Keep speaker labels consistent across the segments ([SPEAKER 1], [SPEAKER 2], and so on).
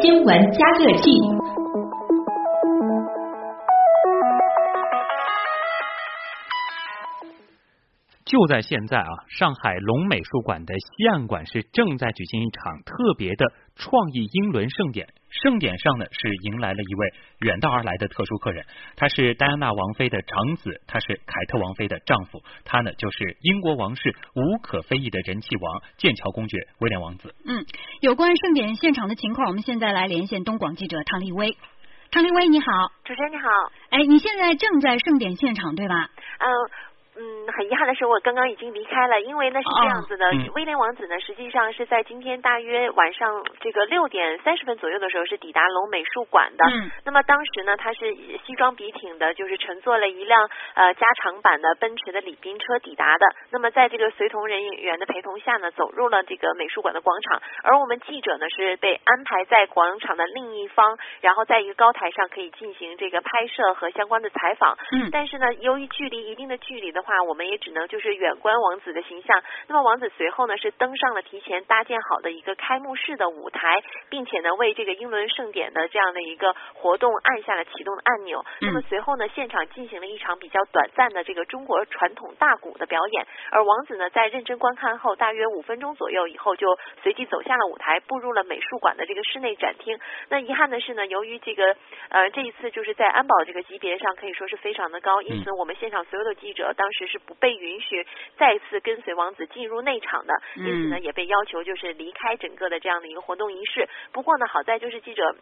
[SPEAKER 1] 新闻加热器。
[SPEAKER 2] 就在现在啊，上海龙美术馆的西岸馆是正在举行一场特别的创意英伦盛典。盛典上呢，是迎来了一位远道而来的特殊客人，他是戴安娜王妃的长子，他是凯特王妃的丈夫，他呢就是英国王室无可非议的人气王剑桥公爵威廉王子。
[SPEAKER 3] 嗯，有关盛典现场的情况，我们现在来连线东广记者唐立威。唐立威，你好，
[SPEAKER 4] 主持人你好。
[SPEAKER 3] 哎，你现在正在盛典现场对吧？
[SPEAKER 4] 嗯。嗯，很遗憾的是，我刚刚已经离开了，因为呢是这样子的，威廉王子呢实际上是在今天大约晚上这个六点三十分左右的时候是抵达龙美术馆的。
[SPEAKER 3] 嗯。
[SPEAKER 4] 那么当时呢，他是西装笔挺的，就是乘坐了一辆呃加长版的奔驰的礼宾车抵达的。那么在这个随同人员的陪同下呢，走入了这个美术馆的广场。而我们记者呢是被安排在广场的另一方，然后在一个高台上可以进行这个拍摄和相关的采访。
[SPEAKER 3] 嗯。
[SPEAKER 4] 但是呢，由于距离一定的距离的话，我们也只能就是远观王子的形象。那么王子随后呢是登上了提前搭建好的一个开幕式的舞台，并且呢为这个英伦盛典的这样的一个活动按下了启动的按钮。那么随后呢现场进行了一场比较短暂的这个中国传统大鼓的表演。而王子呢在认真观看后，大约五分钟左右以后就随即走下了舞台，步入了美术馆的这个室内展厅。那遗憾的是呢，由于这个呃这一次就是在安保这个级别上可以说是非常的高，因此我们现场所有的记者当时是不。不被允许再次跟随王子进入内场的，因此呢，也被要求就是离开整个的这样的一个活动仪式。不过呢，好在就是记者。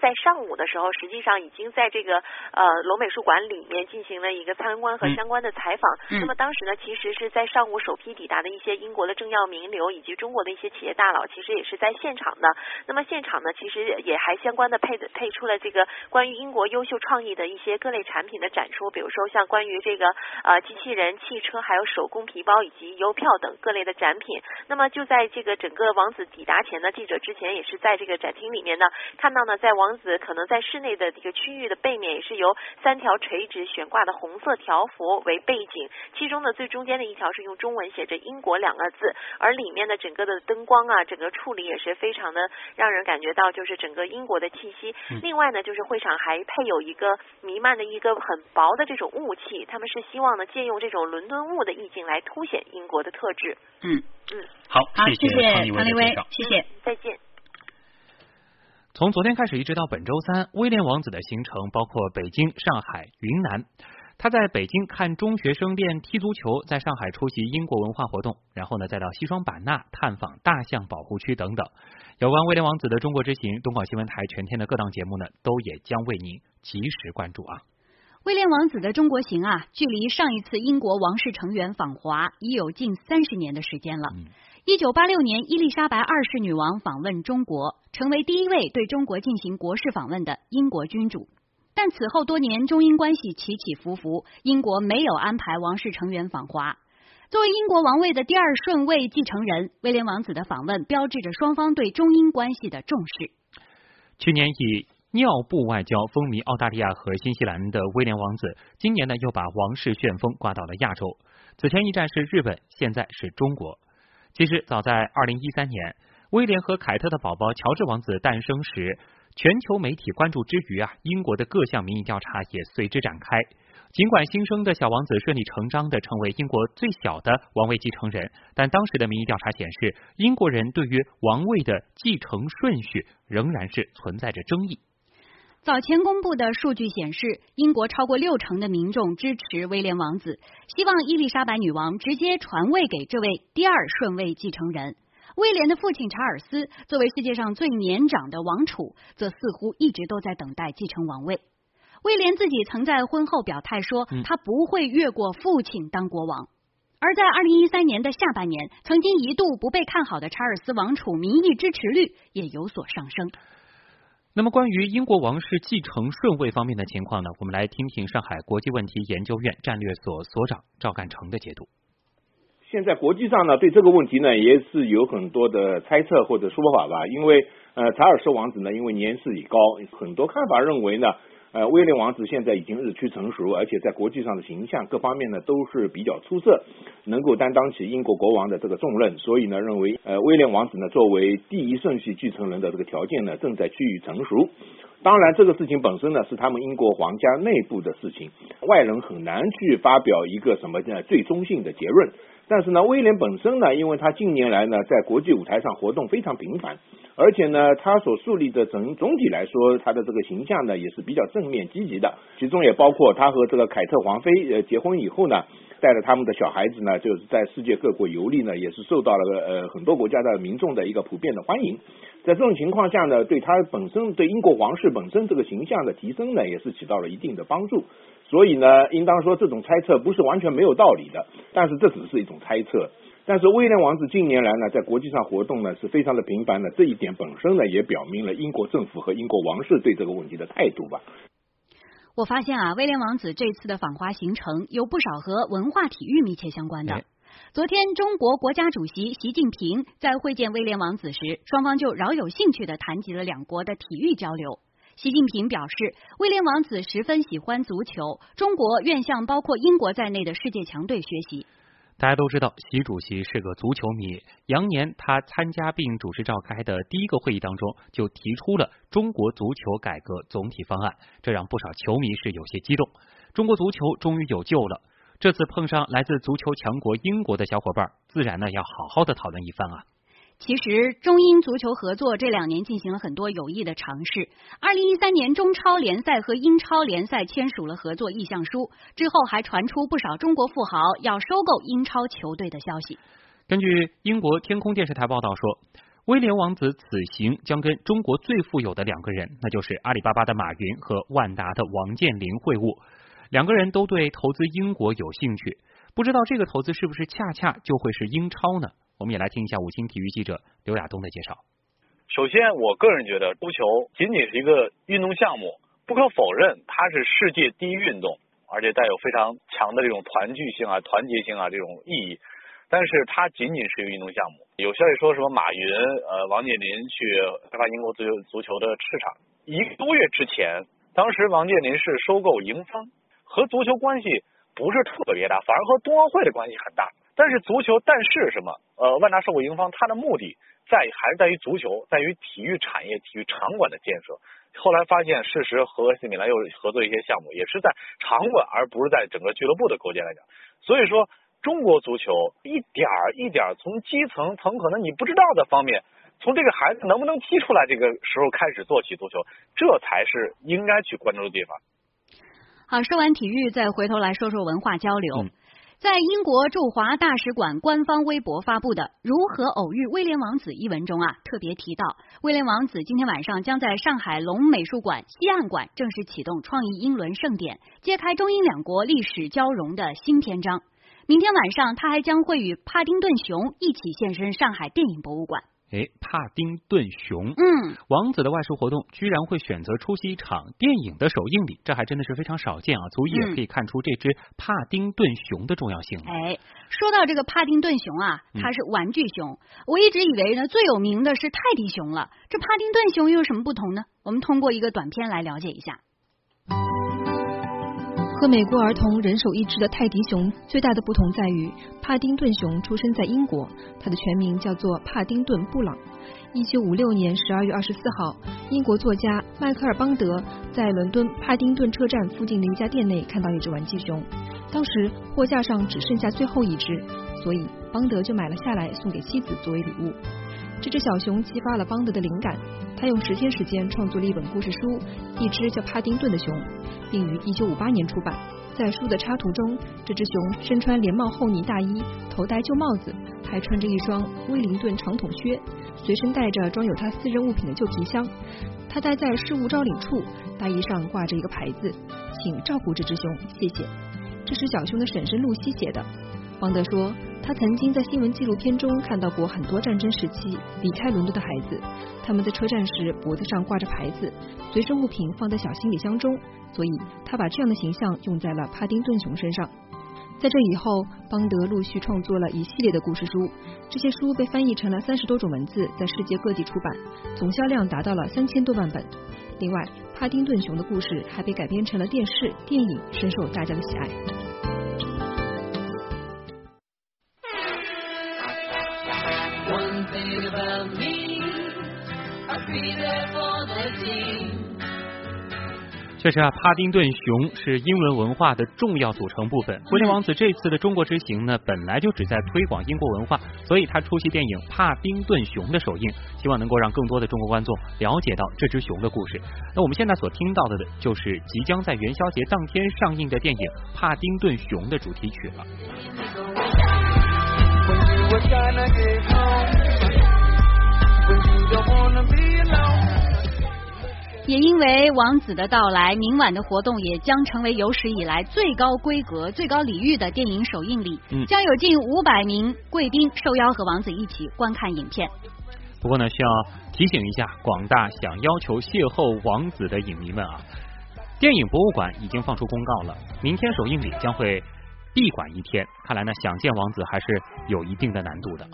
[SPEAKER 4] 在上午的时候，实际上已经在这个呃龙美术馆里面进行了一个参观和相关的采访。那么当时呢，其实是在上午首批抵达的一些英国的政要名流以及中国的一些企业大佬，其实也是在现场的。那么现场呢，其实也还相关的配配出了这个关于英国优秀创意的一些各类产品的展出，比如说像关于这个呃机器人、汽车、还有手工皮包以及邮票等各类的展品。那么就在这个整个王子抵达前呢，记者之前也是在这个展厅里面呢看到呢，在王王子可能在室内的这个区域的背面也是由三条垂直悬挂的红色条幅为背景，其中呢最中间的一条是用中文写着“英国”两个字，而里面的整个的灯光啊，整个处理也是非常的让人感觉到就是整个英国的气息。另外呢，就是会场还配有一个弥漫的一个很薄的这种雾气，他们是希望呢借用这种伦敦雾的意境来凸显英国的特质。
[SPEAKER 3] 嗯
[SPEAKER 4] 嗯，
[SPEAKER 2] 好，
[SPEAKER 3] 谢谢唐立威，谢谢，
[SPEAKER 4] 再见。
[SPEAKER 2] 从昨天开始一直到本周三，威廉王子的行程包括北京、上海、云南。他在北京看中学生练踢足球，在上海出席英国文化活动，然后呢再到西双版纳探访大象保护区等等。有关威廉王子的中国之行，东广新闻台全天的各档节目呢都也将为您及时关注啊。
[SPEAKER 3] 威廉王子的中国行啊，距离上一次英国王室成员访华已有近三十年的时间了。一九八六年，伊丽莎白二世女王访问中国，成为第一位对中国进行国事访问的英国君主。但此后多年，中英关系起起伏伏，英国没有安排王室成员访华。作为英国王位的第二顺位继承人，威廉王子的访问标志着双方对中英关系的重视。
[SPEAKER 2] 去年以尿布外交风靡澳大利亚和新西兰的威廉王子，今年呢又把王室旋风刮到了亚洲。此前一站是日本，现在是中国。其实，早在二零一三年，威廉和凯特的宝宝乔治王子诞生时，全球媒体关注之余啊，英国的各项民意调查也随之展开。尽管新生的小王子顺理成章的成为英国最小的王位继承人，但当时的民意调查显示，英国人对于王位的继承顺序仍然是存在着争议。
[SPEAKER 3] 早前公布的数据显示，英国超过六成的民众支持威廉王子，希望伊丽莎白女王直接传位给这位第二顺位继承人。威廉的父亲查尔斯作为世界上最年长的王储，则似乎一直都在等待继承王位。威廉自己曾在婚后表态说，他不会越过父亲当国王。而在二零一三年的下半年，曾经一度不被看好的查尔斯王储民意支持率也有所上升。
[SPEAKER 2] 那么，关于英国王室继承顺位方面的情况呢？我们来听听上海国际问题研究院战略所所长赵干成的解读。
[SPEAKER 5] 现在国际上呢，对这个问题呢，也是有很多的猜测或者说法吧。因为呃，查尔斯王子呢，因为年事已高，很多看法认为呢，呃，威廉王子现在已经日趋成熟，而且在国际上的形象各方面呢都是比较出色，能够担当起英国国王的这个重任，所以呢，认为呃威廉王子呢作为第一顺序继承人的这个条件呢正在趋于成熟。当然，这个事情本身呢是他们英国皇家内部的事情，外人很难去发表一个什么呢最终性的结论。但是呢，威廉本身呢，因为他近年来呢在国际舞台上活动非常频繁，而且呢，他所树立的整总体来说，他的这个形象呢也是比较正面积极的。其中也包括他和这个凯特王妃呃结婚以后呢，带着他们的小孩子呢，就是在世界各国游历呢，也是受到了呃很多国家的民众的一个普遍的欢迎。在这种情况下呢，对他本身对英国皇室本身这个形象的提升呢，也是起到了一定的帮助。所以呢，应当说这种猜测不是完全没有道理的，但是这只是一种猜测。但是威廉王子近年来呢，在国际上活动呢是非常的频繁的，这一点本身呢也表明了英国政府和英国王室对这个问题的态度吧。
[SPEAKER 3] 我发现啊，威廉王子这次的访华行程有不少和文化体育密切相关的。昨天，中国国家主席习近平在会见威廉王子时，双方就饶有兴趣的谈及了两国的体育交流。习近平表示，威廉王子十分喜欢足球，中国愿向包括英国在内的世界强队学习。
[SPEAKER 2] 大家都知道，习主席是个足球迷。羊年他参加并主持召开的第一个会议当中，就提出了中国足球改革总体方案，这让不少球迷是有些激动。中国足球终于有救了。这次碰上来自足球强国英国的小伙伴，自然呢要好好的讨论一番啊。
[SPEAKER 3] 其实，中英足球合作这两年进行了很多有益的尝试。二零一三年，中超联赛和英超联赛签署了合作意向书，之后还传出不少中国富豪要收购英超球队的消息。
[SPEAKER 2] 根据英国天空电视台报道说，威廉王子此行将跟中国最富有的两个人，那就是阿里巴巴的马云和万达的王健林会晤。两个人都对投资英国有兴趣，不知道这个投资是不是恰恰就会是英超呢？我们也来听一下五星体育记者刘亚东的介绍。
[SPEAKER 1] 首先，我个人觉得足球仅仅是一个运动项目，不可否认它是世界第一运动，而且带有非常强的这种团聚性啊、团结性啊这种意义。但是它仅仅是一个运动项目。有消息说什么马云、呃王健林去开发英国足球足球的市场。一个多月之前，当时王健林是收购盈方，和足球关系不是特别大，反而和冬奥会的关系很大。但是足球，但是什么？呃，万达收购盈方，它的目的在还是在于足球，在于体育产业、体育场馆的建设。后来发现，事实和 AC 米兰又合作一些项目，也是在场馆，而不是在整个俱乐部的构建来讲。所以说，中国足球一点儿一点儿从基层，从可能你不知道的方面，从这个孩子能不能踢出来这个时候开始做起足球，这才是应该去关注的地方。
[SPEAKER 3] 好，说完体育，再回头来说说文化交流。在英国驻华大使馆官方微博发布的《如何偶遇威廉王子》一文中啊，特别提到，威廉王子今天晚上将在上海龙美术馆西岸馆正式启动创意英伦盛典，揭开中英两国历史交融的新篇章。明天晚上，他还将会与帕丁顿熊一起现身上海电影博物馆。
[SPEAKER 2] 哎，帕丁顿熊，
[SPEAKER 3] 嗯，
[SPEAKER 2] 王子的外出活动居然会选择出席一场电影的首映礼，这还真的是非常少见啊！足以也可以看出这只帕丁顿熊的重要性。
[SPEAKER 3] 哎，说到这个帕丁顿熊啊，它是玩具熊，我一直以为呢最有名的是泰迪熊了，这帕丁顿熊又有什么不同呢？我们通过一个短片来了解一下。
[SPEAKER 6] 和美国儿童人手一只的泰迪熊最大的不同在于，帕丁顿熊出生在英国，它的全名叫做帕丁顿布朗。一九五六年十二月二十四号，英国作家迈克尔邦德在伦敦帕丁顿车站附近的一家店内看到一只玩具熊，当时货架上只剩下最后一只，所以邦德就买了下来送给妻子作为礼物。这只小熊激发了邦德的灵感，他用十天时间创作了一本故事书，一只叫帕丁顿的熊，并于一九五八年出版。在书的插图中，这只熊身穿连帽厚呢大衣，头戴旧帽子，还穿着一双威灵顿长筒靴，随身带着装有他私人物品的旧皮箱。他待在事务招领处，大衣上挂着一个牌子，请照顾这只熊，谢谢。这是小熊的婶婶露西写的。邦德说。他曾经在新闻纪录片中看到过很多战争时期离开伦敦的孩子，他们在车站时脖子上挂着牌子，随身物品放在小行李箱中，所以他把这样的形象用在了帕丁顿熊身上。在这以后，邦德陆续创作了一系列的故事书，这些书被翻译成了三十多种文字，在世界各地出版，总销量达到了三千多万本。另外，帕丁顿熊的故事还被改编成了电视、电影，深受大家的喜爱。
[SPEAKER 2] 确实啊，帕丁顿熊是英伦文化的重要组成部分。威廉王子这次的中国之行呢，本来就旨在推广英国文化，所以他出席电影《帕丁顿熊》的首映，希望能够让更多的中国观众了解到这只熊的故事。那我们现在所听到的，就是即将在元宵节当天上映的电影《帕丁顿熊》的主题曲了。
[SPEAKER 3] 也因为王子的到来，明晚的活动也将成为有史以来最高规格、最高礼遇的电影首映礼。
[SPEAKER 2] 嗯，
[SPEAKER 3] 将有近五百名贵宾受邀和王子一起观看影片。
[SPEAKER 2] 不过呢，需要提醒一下广大想要求邂逅王子的影迷们啊，电影博物馆已经放出公告了，明天首映礼将会闭馆一天。看来呢，想见王子还是有一定的难度的。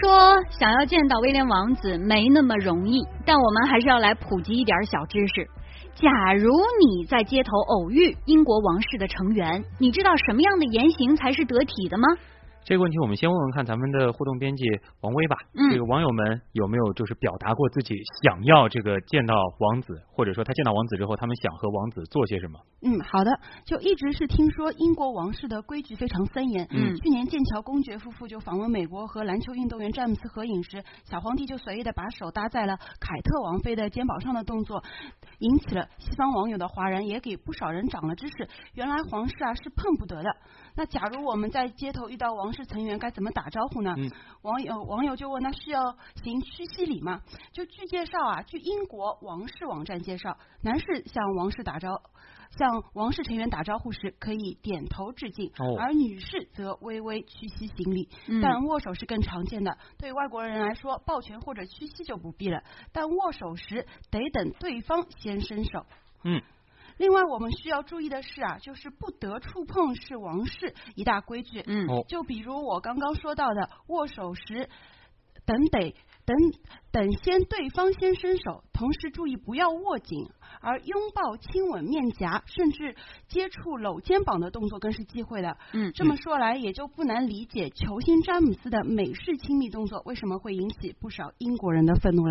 [SPEAKER 3] 说想要见到威廉王子没那么容易，但我们还是要来普及一点小知识。假如你在街头偶遇英国王室的成员，你知道什么样的言行才是得体的吗？
[SPEAKER 2] 这个问题我们先问问看咱们的互动编辑王威吧。
[SPEAKER 3] 嗯，
[SPEAKER 2] 这个网友们有没有就是表达过自己想要这个见到王子，或者说他见到王子之后，他们想和王子做些什么？
[SPEAKER 7] 嗯，好的，就一直是听说英国王室的规矩非常森严。
[SPEAKER 3] 嗯，
[SPEAKER 7] 去年剑桥公爵夫妇就访问美国和篮球运动员詹姆斯合影时，小皇帝就随意的把手搭在了凯特王妃的肩膀上的动作，引起了西方网友的哗然，也给不少人长了知识。原来皇室啊是碰不得的。那假如我们在街头遇到王室成员，该怎么打招呼呢？
[SPEAKER 2] 嗯，
[SPEAKER 7] 网友网友就问，那需要行屈膝礼吗？就据介绍啊，据英国王室网站介绍，男士向王室打招，向王室成员打招呼时可以点头致敬，
[SPEAKER 2] 哦、
[SPEAKER 7] 而女士则微微屈膝行礼，
[SPEAKER 3] 嗯、
[SPEAKER 7] 但握手是更常见的。对外国人来说，抱拳或者屈膝就不必了，但握手时得等对方先伸手。
[SPEAKER 2] 嗯。
[SPEAKER 7] 另外，我们需要注意的是啊，就是不得触碰是王室一大规矩。
[SPEAKER 3] 嗯，
[SPEAKER 7] 就比如我刚刚说到的，握手时等得等等先对方先伸手，同时注意不要握紧，而拥抱、亲吻、面颊，甚至接触搂肩膀的动作更是忌讳的。
[SPEAKER 3] 嗯，
[SPEAKER 7] 这么说来，也就不难理解球星詹姆斯的美式亲密动作为什么会引起不少英国人的愤怒了。